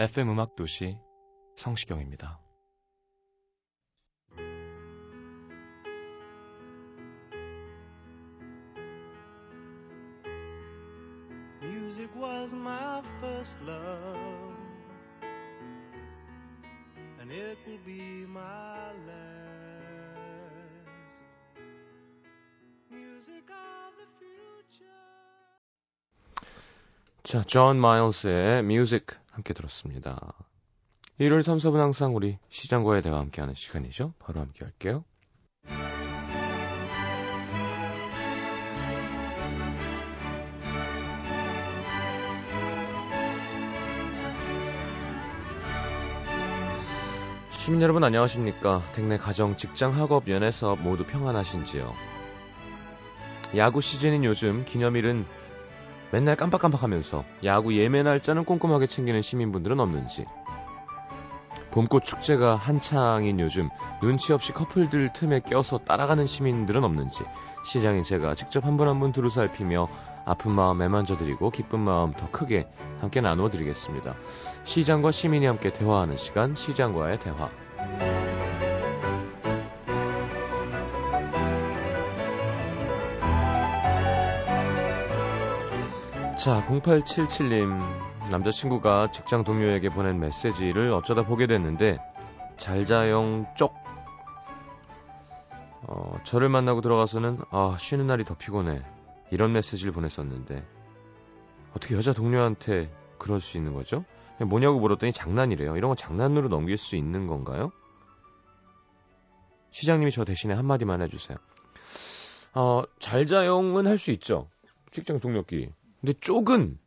FM 음악 도시 성시경입니다. Music was my first love, and it will be my last. Music of the future. 자, 존 마일스의 Music 함께 들었습니다. 일요일 3, 4부 항상 우리 시장과의 대화 함께하는 시간이죠. 바로 함께 할게요. 시민 여러분 안녕하십니까? 댁내 가정, 직장, 학업, 연애 사업 모두 평안하신지요? 야구 시즌인 요즘 기념일은 맨날 깜빡깜빡하면서 야구 예매 날짜는 꼼꼼하게 챙기는 시민분들은 없는지. 봄꽃 축제가 한창인 요즘 눈치 없이 커플들 틈에 껴서 따라가는 시민들은 없는지. 시장인 제가 직접 한 분 한 분 두루 살피며 아픈 마음 애만져드리고 기쁜 마음 더 크게 함께 나누어 드리겠습니다. 시장과 시민이 함께 대화하는 시간 시장과의 대화 자, 0877님. 남자친구가 직장 동료에게 보낸 메시지를 어쩌다 보게 됐는데, 잘자영 쪽. 어, 저를 만나고 들어가서는, 아, 쉬는 날이 더 피곤해. 이런 메시지를 보냈었는데, 어떻게 여자 동료한테 그럴 수 있는 거죠? 뭐냐고 물었더니 장난이래요. 이런 거 장난으로 넘길 수 있는 건가요? 시장님이 저 대신에 한마디만 해주세요. 어, 잘자용은 할 수 있죠. 직장 동료끼리. 근데 쪽은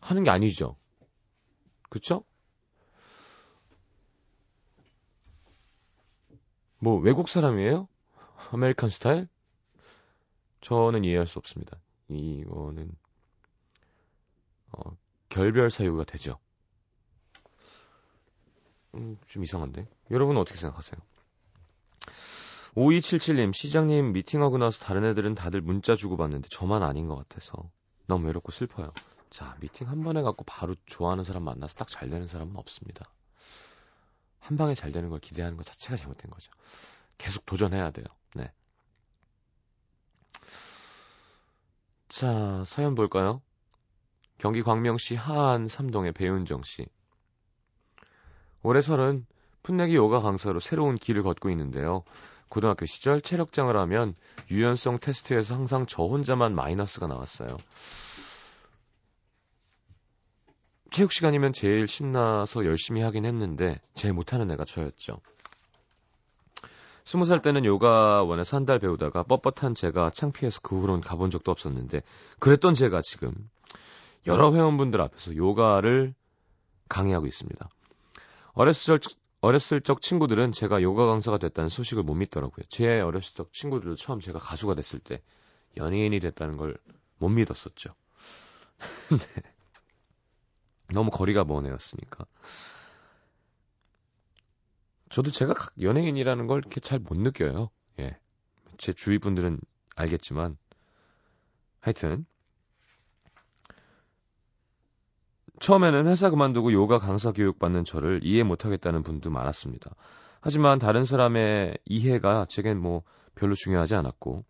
하는 게 아니죠. 그쵸? 뭐 외국 사람이에요? American style? 저는 이해할 수 없습니다. 이거는 어, 결별 사유가 되죠. 음, 좀 이상한데. 여러분은 어떻게 생각하세요? 5277님, 시장님 미팅하고 나서 다른 애들은 다들 문자 주고 받는데 저만 아닌 것 같아서 너무 외롭고 슬퍼요. 자, 미팅 한 번 해갖고 바로 좋아하는 사람 만나서 딱 잘 되는 사람은 없습니다. 한 방에 잘 되는 걸 기대하는 것 자체가 잘못된 거죠. 계속 도전해야 돼요. 네. 자, 사연 볼까요? 경기 광명시 하안 삼동의 배윤정 씨. 올해 설은 풋내기 요가 강사로 새로운 길을 걷고 있는데요. 고등학교 시절 체력장을 하면 유연성 테스트에서 항상 저 혼자만 마이너스가 나왔어요. 체육 시간이면 제일 신나서 열심히 하긴 했는데 제일 못하는 애가 저였죠. 스무 살 때는 요가원에서 한 달 배우다가 뻣뻣한 제가 창피해서 그 후로는 가본 적도 없었는데 그랬던 제가 지금 여러 회원분들 앞에서 요가를 강의하고 있습니다. 어렸을 적, 어렸을 적 친구들은 제가 요가 강사가 됐다는 소식을 못 믿더라고요. 제 어렸을 적 친구들도 처음 제가 가수가 됐을 때 연예인이 됐다는 걸 못 믿었었죠. 네. 너무 거리가 먼 애였으니까. 저도 제가 연예인이라는 걸 이렇게 잘 못 느껴요. 예. 제 주위 분들은 알겠지만 하여튼 처음에는 회사 그만두고 요가 강사 교육 받는 저를 이해 못하겠다는 분도 많았습니다. 하지만 다른 사람의 이해가 제겐 뭐 별로 중요하지 않았고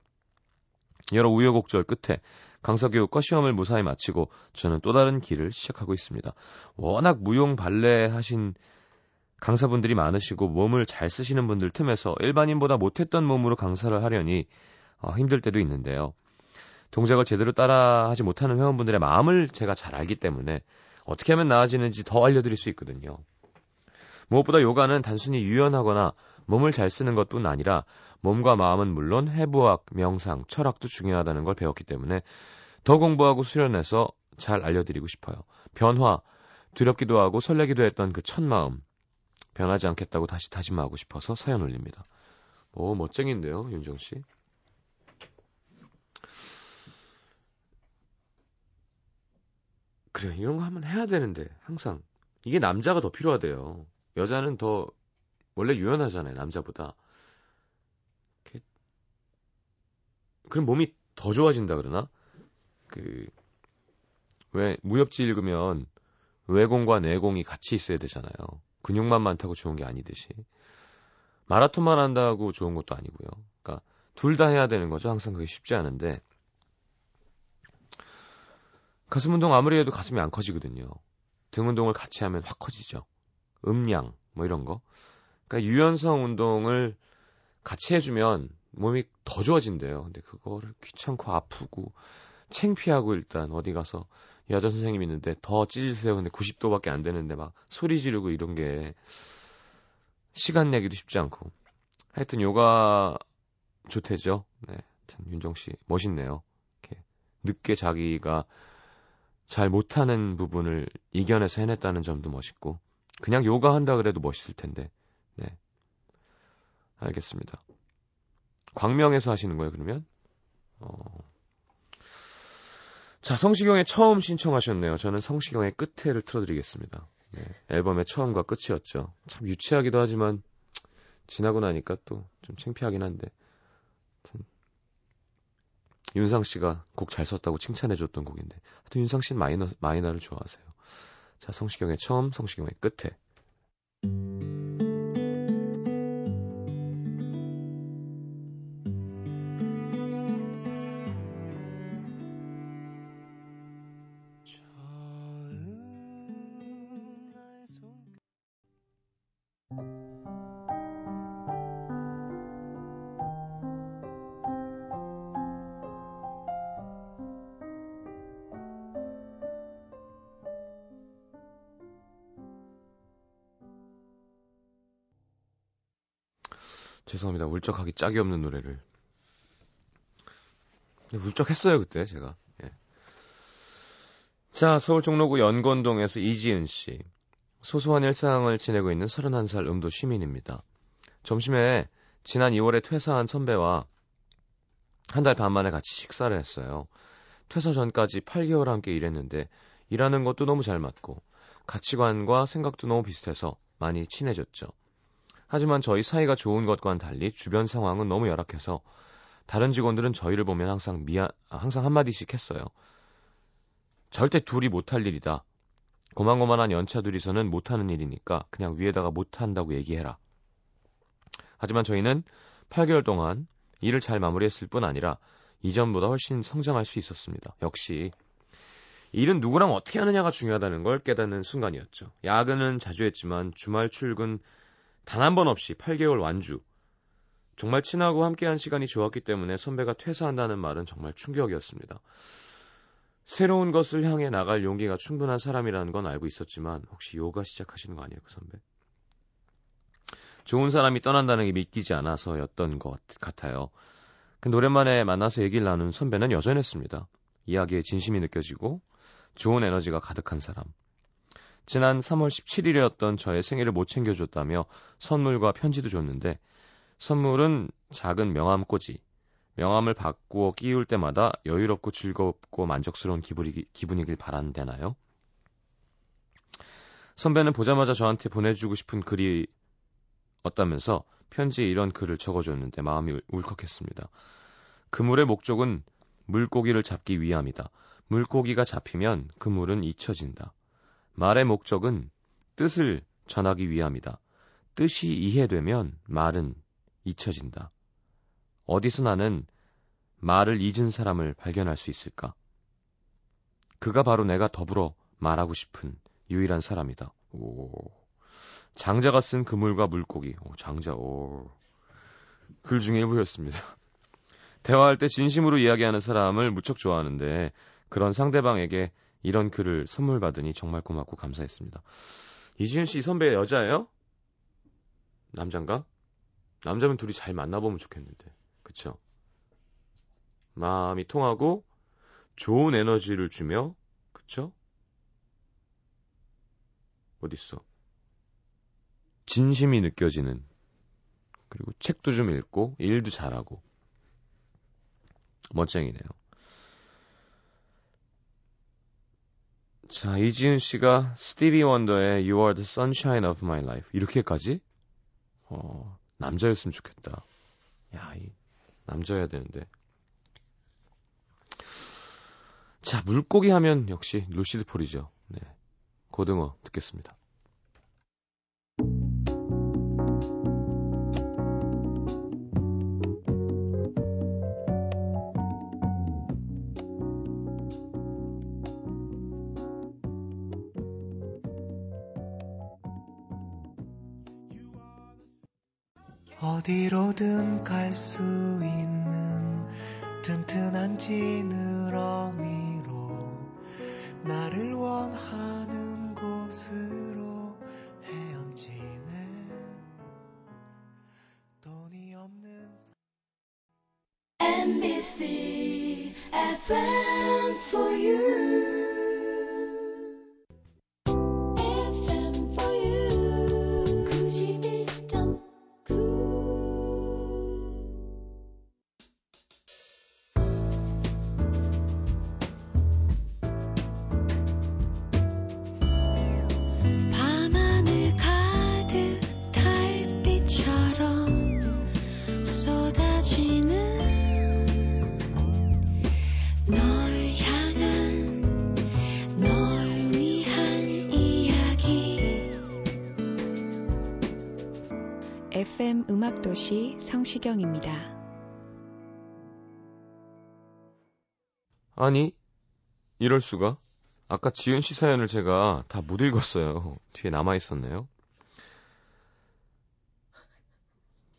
여러 우여곡절 끝에 강사 교육과 시험을 무사히 마치고 저는 또 다른 길을 시작하고 있습니다. 워낙 무용 발레 하신 강사분들이 많으시고 몸을 잘 쓰시는 분들 틈에서 일반인보다 못했던 몸으로 강사를 하려니 어, 힘들 때도 있는데요. 동작을 제대로 따라하지 못하는 회원분들의 마음을 제가 잘 알기 때문에 어떻게 하면 나아지는지 더 알려드릴 수 있거든요. 무엇보다 요가는 단순히 유연하거나 몸을 잘 쓰는 것뿐 아니라 몸과 마음은 물론 해부학, 명상, 철학도 중요하다는 걸 배웠기 때문에 더 공부하고 수련해서 잘 알려드리고 싶어요. 변화, 두렵기도 하고 설레기도 했던 그 첫 마음, 변하지 않겠다고 다시 다짐하고 싶어서 사연 올립니다. 오, 멋쟁인데요, 윤정 씨. 그래, 이런 거 한번 해야 되는데, 항상. 이게 남자가 더 필요하대요. 여자는 더, 원래 유연하잖아요, 남자보다. 그럼 몸이 더 좋아진다 그러나? 그, 왜, 무협지 읽으면 외공과 내공이 같이 있어야 되잖아요. 근육만 많다고 좋은 게 아니듯이. 마라톤만 한다고 좋은 것도 아니고요. 그러니까 둘 다 해야 되는 거죠. 항상 그게 쉽지 않은데. 가슴 운동 아무리 해도 가슴이 안 커지거든요. 등 운동을 같이 하면 확 커지죠. 음량 뭐 이런 거. 그러니까 유연성 운동을 같이 해주면 몸이 더 좋아진대요. 근데 그거를 귀찮고 아프고 챙피하고 일단 어디 가서 여자 선생님 있는데 더 찢으세요. 근데 90도밖에 안 되는데 막 소리 지르고 이런 게 시간 내기도 쉽지 않고. 하여튼 요가 좋대죠. 네. 참 윤정 씨 멋있네요. 이렇게 늦게 자기가 잘 못하는 부분을 이겨내서 해냈다는 점도 멋있고 그냥 요가 한다 그래도 멋있을 텐데. 네. 알겠습니다. 광명에서 하시는 거예요, 그러면? 어. 자, 성시경의 처음 신청하셨네요. 저는 성시경의 끝에를 틀어드리겠습니다. 네, 앨범의 처음과 끝이었죠. 참 유치하기도 하지만 지나고 나니까 또 좀 창피하긴 한데. 참, 윤상 씨가 곡 잘 썼다고 칭찬해줬던 곡인데. 하여튼 윤상 씨는 마이너, 마이너를 좋아하세요. 자, 성시경의 처음, 성시경의 끝에. 죄송합니다. 울적하기 짝이 없는 노래를. 울적했어요, 그때 제가. 예. 자, 서울 종로구 연건동에서 이지은 씨. 소소한 일상을 지내고 있는 31살 음도 시민입니다. 점심에 지난 2월에 퇴사한 선배와 한 달 반 만에 같이 식사를 했어요. 퇴사 전까지 8개월 함께 일했는데 일하는 것도 너무 잘 맞고 가치관과 생각도 너무 비슷해서 많이 친해졌죠. 하지만 저희 사이가 좋은 것과는 달리 주변 상황은 너무 열악해서 다른 직원들은 저희를 보면 항상 미안, 항상 한마디씩 했어요. 절대 둘이 못할 일이다. 고만고만한 연차 둘이서는 못하는 일이니까 그냥 위에다가 못한다고 얘기해라. 하지만 저희는 8개월 동안 일을 잘 마무리했을 뿐 아니라 이전보다 훨씬 성장할 수 있었습니다. 역시 일은 누구랑 어떻게 하느냐가 중요하다는 걸 깨닫는 순간이었죠. 야근은 자주 했지만 주말 출근 단 한 번 없이 8개월 완주. 정말 친하고 함께한 시간이 좋았기 때문에 선배가 퇴사한다는 말은 정말 충격이었습니다. 새로운 것을 향해 나갈 용기가 충분한 사람이라는 건 알고 있었지만 혹시 요가 시작하시는 거 아니에요, 그 선배? 좋은 사람이 떠난다는 게 믿기지 않아서였던 것 같아요. 근데 오랜만에 만나서 얘기를 나눈 선배는 여전했습니다. 이야기에 진심이 느껴지고 좋은 에너지가 가득한 사람. 지난 3월 17일이었던 저의 생일을 못 챙겨줬다며 선물과 편지도 줬는데 선물은 작은 명함꽂이. 명함을 바꾸어 끼울 때마다 여유롭고 즐겁고 만족스러운 기분이, 기분이길 바란다나요? 선배는 보자마자 저한테 보내주고 싶은 글이 없다면서 편지에 이런 글을 적어줬는데 마음이 울컥했습니다. 그물의 목적은 물고기를 잡기 위함이다. 물고기가 잡히면 그물은 잊혀진다. 말의 목적은 뜻을 전하기 위함이다. 뜻이 이해되면 말은 잊혀진다. 어디서 나는 말을 잊은 사람을 발견할 수 있을까? 그가 바로 내가 더불어 말하고 싶은 유일한 사람이다. 오. 장자가 쓴 그물과 물고기. 오, 장자, 오. 글 중에 일부였습니다. 대화할 때 진심으로 이야기하는 사람을 무척 좋아하는데 그런 상대방에게 이런 글을 선물 받으니 정말 고맙고 감사했습니다. 이지은 씨 선배 여자예요? 남잔가? 남자면 둘이 잘 만나보면 좋겠는데. 그쵸? 마음이 통하고 좋은 에너지를 주며 그쵸? 어딨어? 진심이 느껴지는 그리고 책도 좀 읽고 일도 잘하고 멋쟁이네요. 자, 이지은 씨가 스티비 원더의 You are the sunshine of my life 이렇게까지 어, 남자였으면 좋겠다. 야, 이 남자여야 되는데. 자, 물고기 하면 역시 루시드 폴이죠. 네. 고등어 듣겠습니다. 어디로든 갈 수 있는 튼튼한 지느러미로 나를 원하는 음악도시 성시경입니다. 아니, 이럴 수가? 아까 지은 씨 사연을 제가 다 못 읽었어요. 뒤에 남아 있었네요.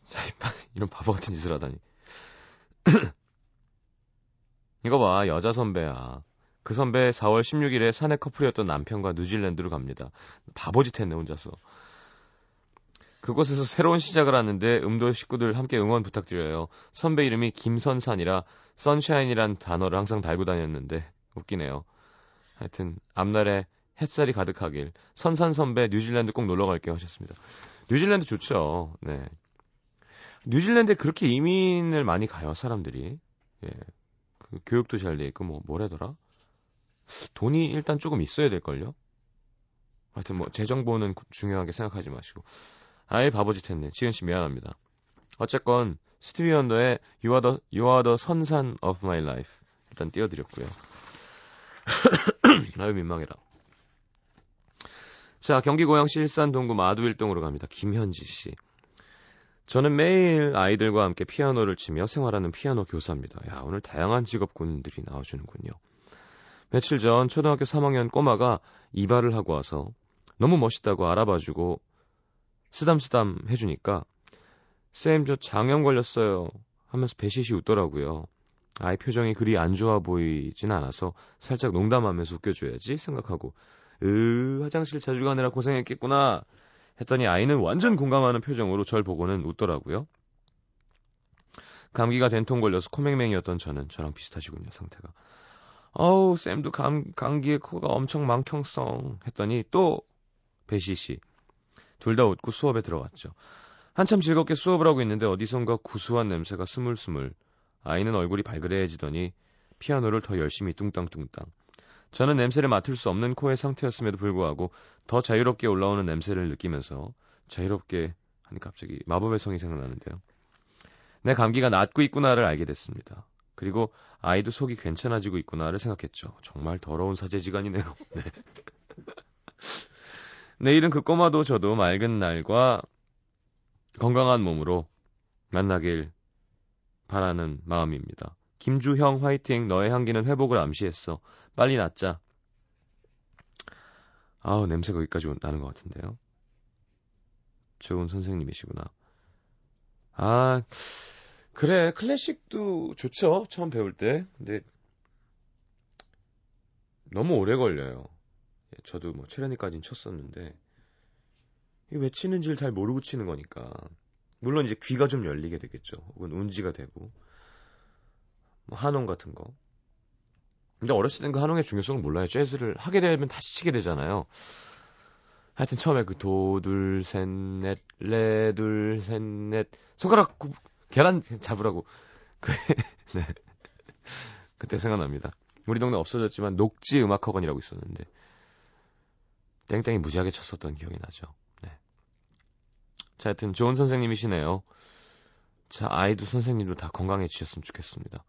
자, 이런 바보 같은 짓을 하다니. 이거 봐, 여자 선배야. 그 선배 4월 16일에 사내 커플이었던 남편과 뉴질랜드로 갑니다. 바보짓 했네, 혼자서. 그곳에서 새로운 시작을 하는데 음도 식구들 함께 응원 부탁드려요. 선배 이름이 김선산이라 선샤인이란 단어를 항상 달고 다녔는데 웃기네요. 하여튼 앞날에 햇살이 가득하길 선산 선배 뉴질랜드 꼭 놀러 갈게요 하셨습니다. 뉴질랜드 좋죠. 네. 뉴질랜드에 그렇게 이민을 많이 가요 사람들이. 예. 그 교육도 잘 돼 있고 뭐 뭐래더라. 돈이 일단 조금 있어야 될 걸요. 하여튼 뭐제 정보는 중요하게 생각하지 마시고. 아예 바보짓 했네. 지은 씨 미안합니다. 어쨌건 스티비 원더의 You are the, you are the 선산 of my life 일단 띄워드렸고요. 아유 민망해라. 자 경기 고양시 일산 동구 마두일동으로 갑니다. 김현지 씨. 저는 매일 아이들과 함께 피아노를 치며 생활하는 피아노 교사입니다. 야 오늘 다양한 직업군들이 나와주는군요. 며칠 전 초등학교 3학년 꼬마가 이발을 하고 와서 너무 멋있다고 알아봐주고 쓰담쓰담 해주니까 쌤 저 장염 걸렸어요 하면서 배시시 웃더라고요. 아이 표정이 그리 안 좋아 보이진 않아서 살짝 농담하면서 웃겨줘야지 생각하고 으 화장실 자주 가느라 고생했겠구나 했더니 아이는 완전 공감하는 표정으로 절 보고는 웃더라고요. 감기가 된통 걸려서 코맹맹이었던 저는 저랑 비슷하시군요 상태가. 어우 쌤도 감, 감기에 코가 엄청 망청성 했더니 또 배시시 둘 다 웃고 수업에 들어갔죠. 한참 즐겁게 수업을 하고 있는데 어디선가 구수한 냄새가 스물스물 아이는 얼굴이 발그레해지더니 피아노를 더 열심히 뚱땅뚱땅. 저는 냄새를 맡을 수 없는 코의 상태였음에도 불구하고 더 자유롭게 올라오는 냄새를 느끼면서 자유롭게 하니 갑자기 마법의 성이 생각나는데요. 내 감기가 낫고 있구나를 알게 됐습니다. 그리고 아이도 속이 괜찮아지고 있구나를 생각했죠. 정말 더러운 사제지간이네요. 네. 내일은 그 꼬마도 저도 맑은 날과 건강한 몸으로 만나길 바라는 마음입니다. 김주형 화이팅 너의 향기는 회복을 암시했어. 빨리 낫자. 아우 냄새가 여기까지 나는 것 같은데요. 좋은 선생님이시구나. 아 그래, 클래식도 좋죠. 처음 배울 때. 근데 너무 오래 걸려요. 예, 저도 뭐 체르니까지는 쳤었는데 이왜 치는지를 잘 모르고 치는 거니까. 물론 이제 귀가 좀 열리게 되겠죠. 혹은 운지가 되고. 뭐 한홍 같은 거. 근데 어렸을 땐 그 한홍의 중요성을 몰라요. 재즈를 하게 되면 다시 치게 되잖아요. 하여튼 처음에 그 도, 둘, 셋, 넷, 레, 둘, 셋, 넷, 손가락 구, 계란 잡으라고. 그, 네. 그때 생각납니다. 우리 동네 없어졌지만 녹지 음악학원이라고 있었는데 땡땡이 무지하게 쳤었던 기억이 나죠. 네. 자, 하여튼 좋은 선생님이시네요. 자, 아이도 선생님도 다 건강해지셨으면 좋겠습니다.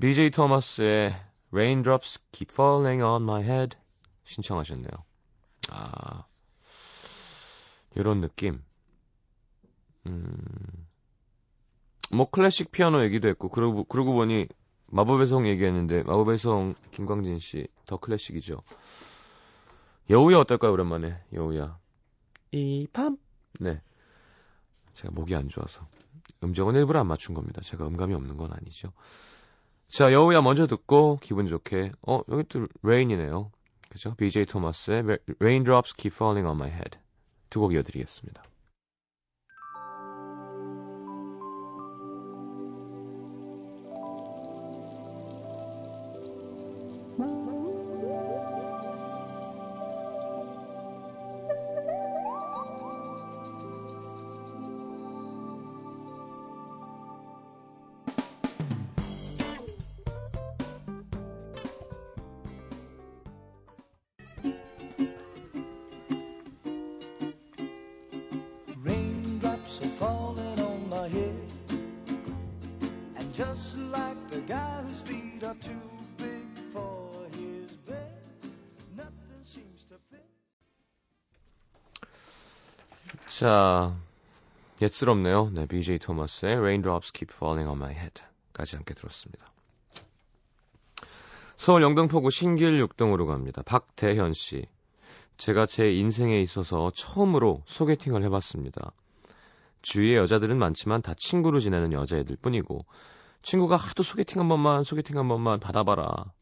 BJ 토마스의 Raindrops Keep Falling on My Head 신청하셨네요. 아, 이런 느낌. 음, 뭐 클래식 피아노 얘기도 했고 그러고 그러고 보니 마법의 성 얘기했는데 마법의 성 김광진 씨 더 클래식이죠. 여우야 어떨까요 오랜만에 여우야 이밤 네 제가 목이 안 좋아서 음정은 일부러 안 맞춘 겁니다. 제가 음감이 없는 건 아니죠. 자 여우야 먼저 듣고 기분 좋게 어 여기 또 레인이네요. 그죠? BJ 토마스의 Raindrops Keep Falling on My Head 두 곡 이어드리겠습니다. Just like the guy whose feet are too big for his bed, nothing seems to fit. 자, 옛스럽네요. 네, BJ 토마스의 Raindrops Keep Falling on My Head까지 함께 들었습니다. 서울 영등포구 신길 6동으로 갑니다. 박대현 씨. 제가 제 인생에 있어서 처음으로 소개팅을 해봤습니다. 주위에 여자들은 많지만 다 친구로 지내는 여자애들 뿐이고 친구가 하도 소개팅 한 번만 소개팅 한 번만 받아봐라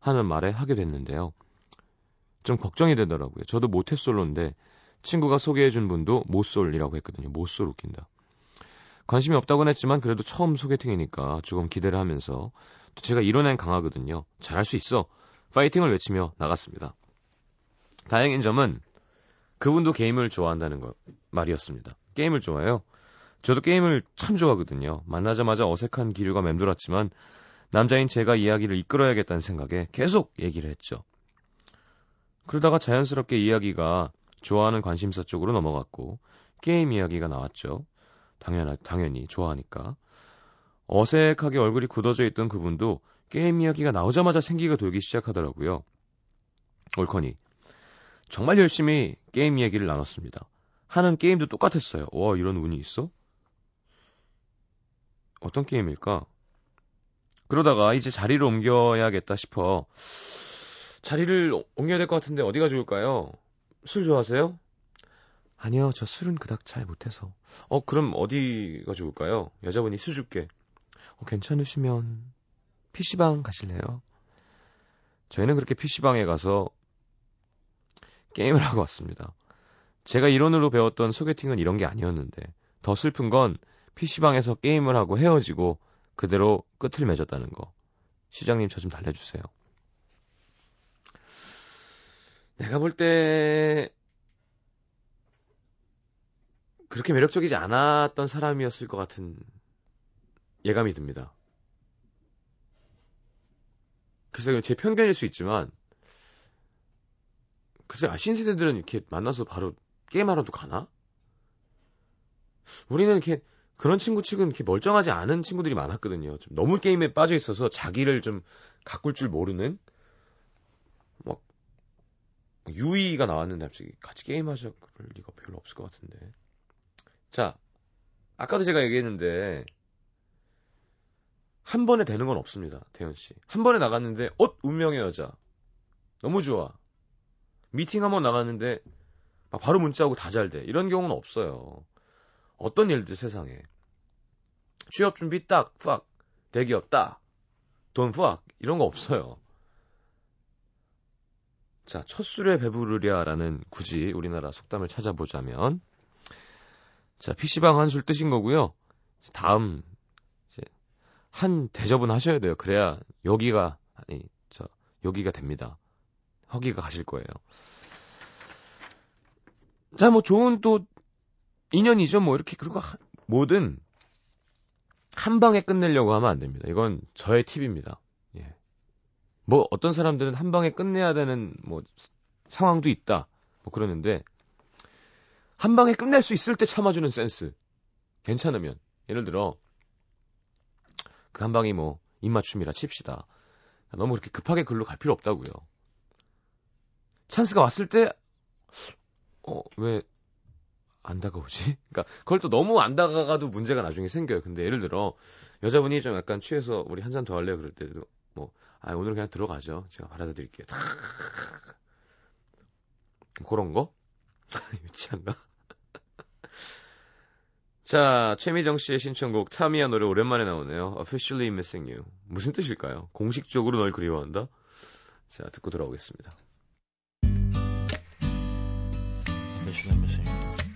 하는 말에 하게 됐는데요. 좀 걱정이 되더라고요. 저도 모태솔로인데 친구가 소개해준 분도 모쏠이라고 했거든요. 모쏠 웃긴다. 관심이 없다고는 했지만 그래도 처음 소개팅이니까 조금 기대를 하면서 또 제가 애는 강하거든요. 잘할 수 있어. 파이팅을 외치며 나갔습니다. 다행인 점은 그분도 게임을 좋아한다는 거 말이었습니다. 게임을 좋아해요. 저도 게임을 참 좋아하거든요. 만나자마자 어색한 기류가 맴돌았지만 남자인 제가 이야기를 이끌어야겠다는 생각에 계속 얘기를 했죠. 그러다가 자연스럽게 이야기가 좋아하는 관심사 쪽으로 넘어갔고 게임 이야기가 나왔죠. 당연 당연히 좋아하니까. 어색하게 얼굴이 굳어져 있던 그분도 게임 이야기가 나오자마자 생기가 돌기 시작하더라고요. 옳거니 정말 열심히 게임 이야기를 나눴습니다. 하는 게임도 똑같았어요. 와 이런 운이 있어? 어떤 게임일까? 그러다가 이제 자리를 옮겨야겠다 싶어 자리를 옮겨야 될 것 같은데 어디가 좋을까요? 술 좋아하세요? 아니요, 저 술은 그닥 잘 못해서. 어, 그럼 어디가 좋을까요? 여자분이 수 줄게. 어, 괜찮으시면 PC방 가실래요? 저희는 그렇게 PC방에 가서 게임을 하고 왔습니다. 제가 이론으로 배웠던 소개팅은 이런 게 아니었는데 더 슬픈 건 PC방에서 게임을 하고 헤어지고 그대로 끝을 맺었다는 거. 시장님 저 좀 달래주세요. 내가 볼 때 그렇게 매력적이지 않았던 사람이었을 것 같은 예감이 듭니다. 글쎄요, 제 편견일 수 있지만, 글쎄, 아, 신세대들은 이렇게 만나서 바로 게임하러도 가나? 우리는 이렇게 그런 친구 치고는 이렇게 멀쩡하지 않은 친구들이 많았거든요. 좀 너무 게임에 빠져 있어서 자기를 좀 가꿀 줄 모르는 막 유이가 나왔는데 갑자기 같이 게임하자 그럴 리가 별로 없을 것 같은데. 자, 아까도 제가 얘기했는데 한 번에 되는 건 없습니다, 태연 씨. 한 번에 나갔는데 어 운명의 여자 너무 좋아. 미팅 한 번 나갔는데 막 바로 문자하고 다 잘 돼. 이런 경우는 없어요. 어떤 일들 세상에. 취업 준비 딱, 팍. 대기업 딱. 돈 팍. 이런 거 없어요. 자, 첫 술에 배부르랴라는 굳이 우리나라 속담을 찾아보자면 자, PC방 한 술 뜨신 거고요. 다음 이제 한 대접은 하셔야 돼요. 그래야 여기가 아니 저 여기가 됩니다. 허기가 가실 거예요. 자, 뭐 좋은 또 인연이죠. 뭐 이렇게 그리고 하, 뭐든 한 방에 끝내려고 하면 안 됩니다. 이건 저의 팁입니다. 예. 뭐 어떤 사람들은 한 방에 끝내야 되는 뭐 상황도 있다. 뭐 그러는데 한 방에 끝낼 수 있을 때 참아주는 센스. 괜찮으면 예를 들어 그 한 방이 뭐 입맞춤이라 칩시다. 너무 그렇게 급하게 글로 갈 필요 없다고요. 찬스가 왔을 때 어, 왜 안 다가오지? 그러니까 그걸 또 너무 안 다가가도 문제가 나중에 생겨요. 근데 예를 들어 여자분이 좀 약간 취해서 우리 한 잔 더 할래요 그럴 때도 뭐 아, 오늘 그냥 들어가죠. 제가 받아다 드릴게요. 그런 거? 유치한가? 자, 최미정 씨의 신청곡 타미야 노래 오랜만에 나오네요. Officially Missing You. 무슨 뜻일까요? 공식적으로 널 그리워한다? 자, 듣고 돌아오겠습니다. Officially missing you.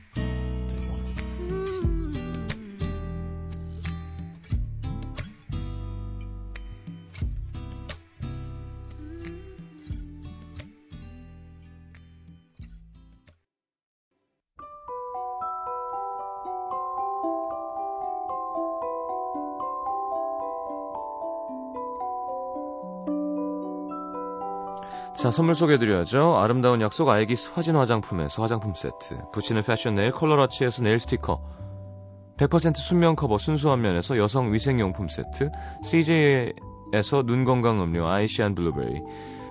자, 선물 소개해드려야죠. 아름다운 약속 아이기스 화진 화장품에서 화장품 세트, 붙이는 패션 네일 컬러라치에서 네일 스티커, 100% 순면 커버 순수한 면에서 여성 위생용품 세트, CJ에서 눈 건강 음료 아이시안 블루베리,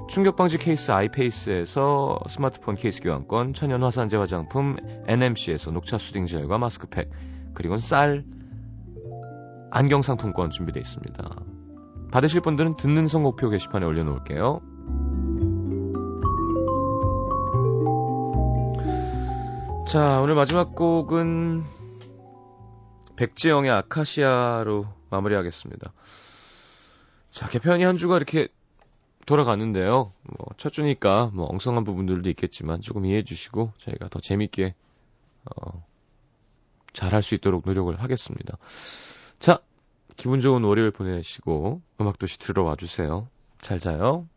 충격방지 케이스 아이페이스에서 스마트폰 케이스 교환권, 천연 화산재 화장품 NMC에서 녹차 soothing gel과 마스크팩, 그리고 쌀, 안경 상품권 준비되어 있습니다. 받으실 분들은 듣는 선곡표 게시판에 올려놓을게요. 자, 오늘 마지막 곡은 백지영의 아카시아로 마무리하겠습니다. 자, 개편이 한 주가 이렇게 돌아갔는데요. 뭐, 첫 주니까 뭐 엉성한 부분들도 있겠지만 조금 이해해 주시고 저희가 더 재밌게 어, 잘할 수 있도록 노력을 하겠습니다. 자, 기분 좋은 월요일 보내시고 음악도시 들어와 주세요. 잘 자요.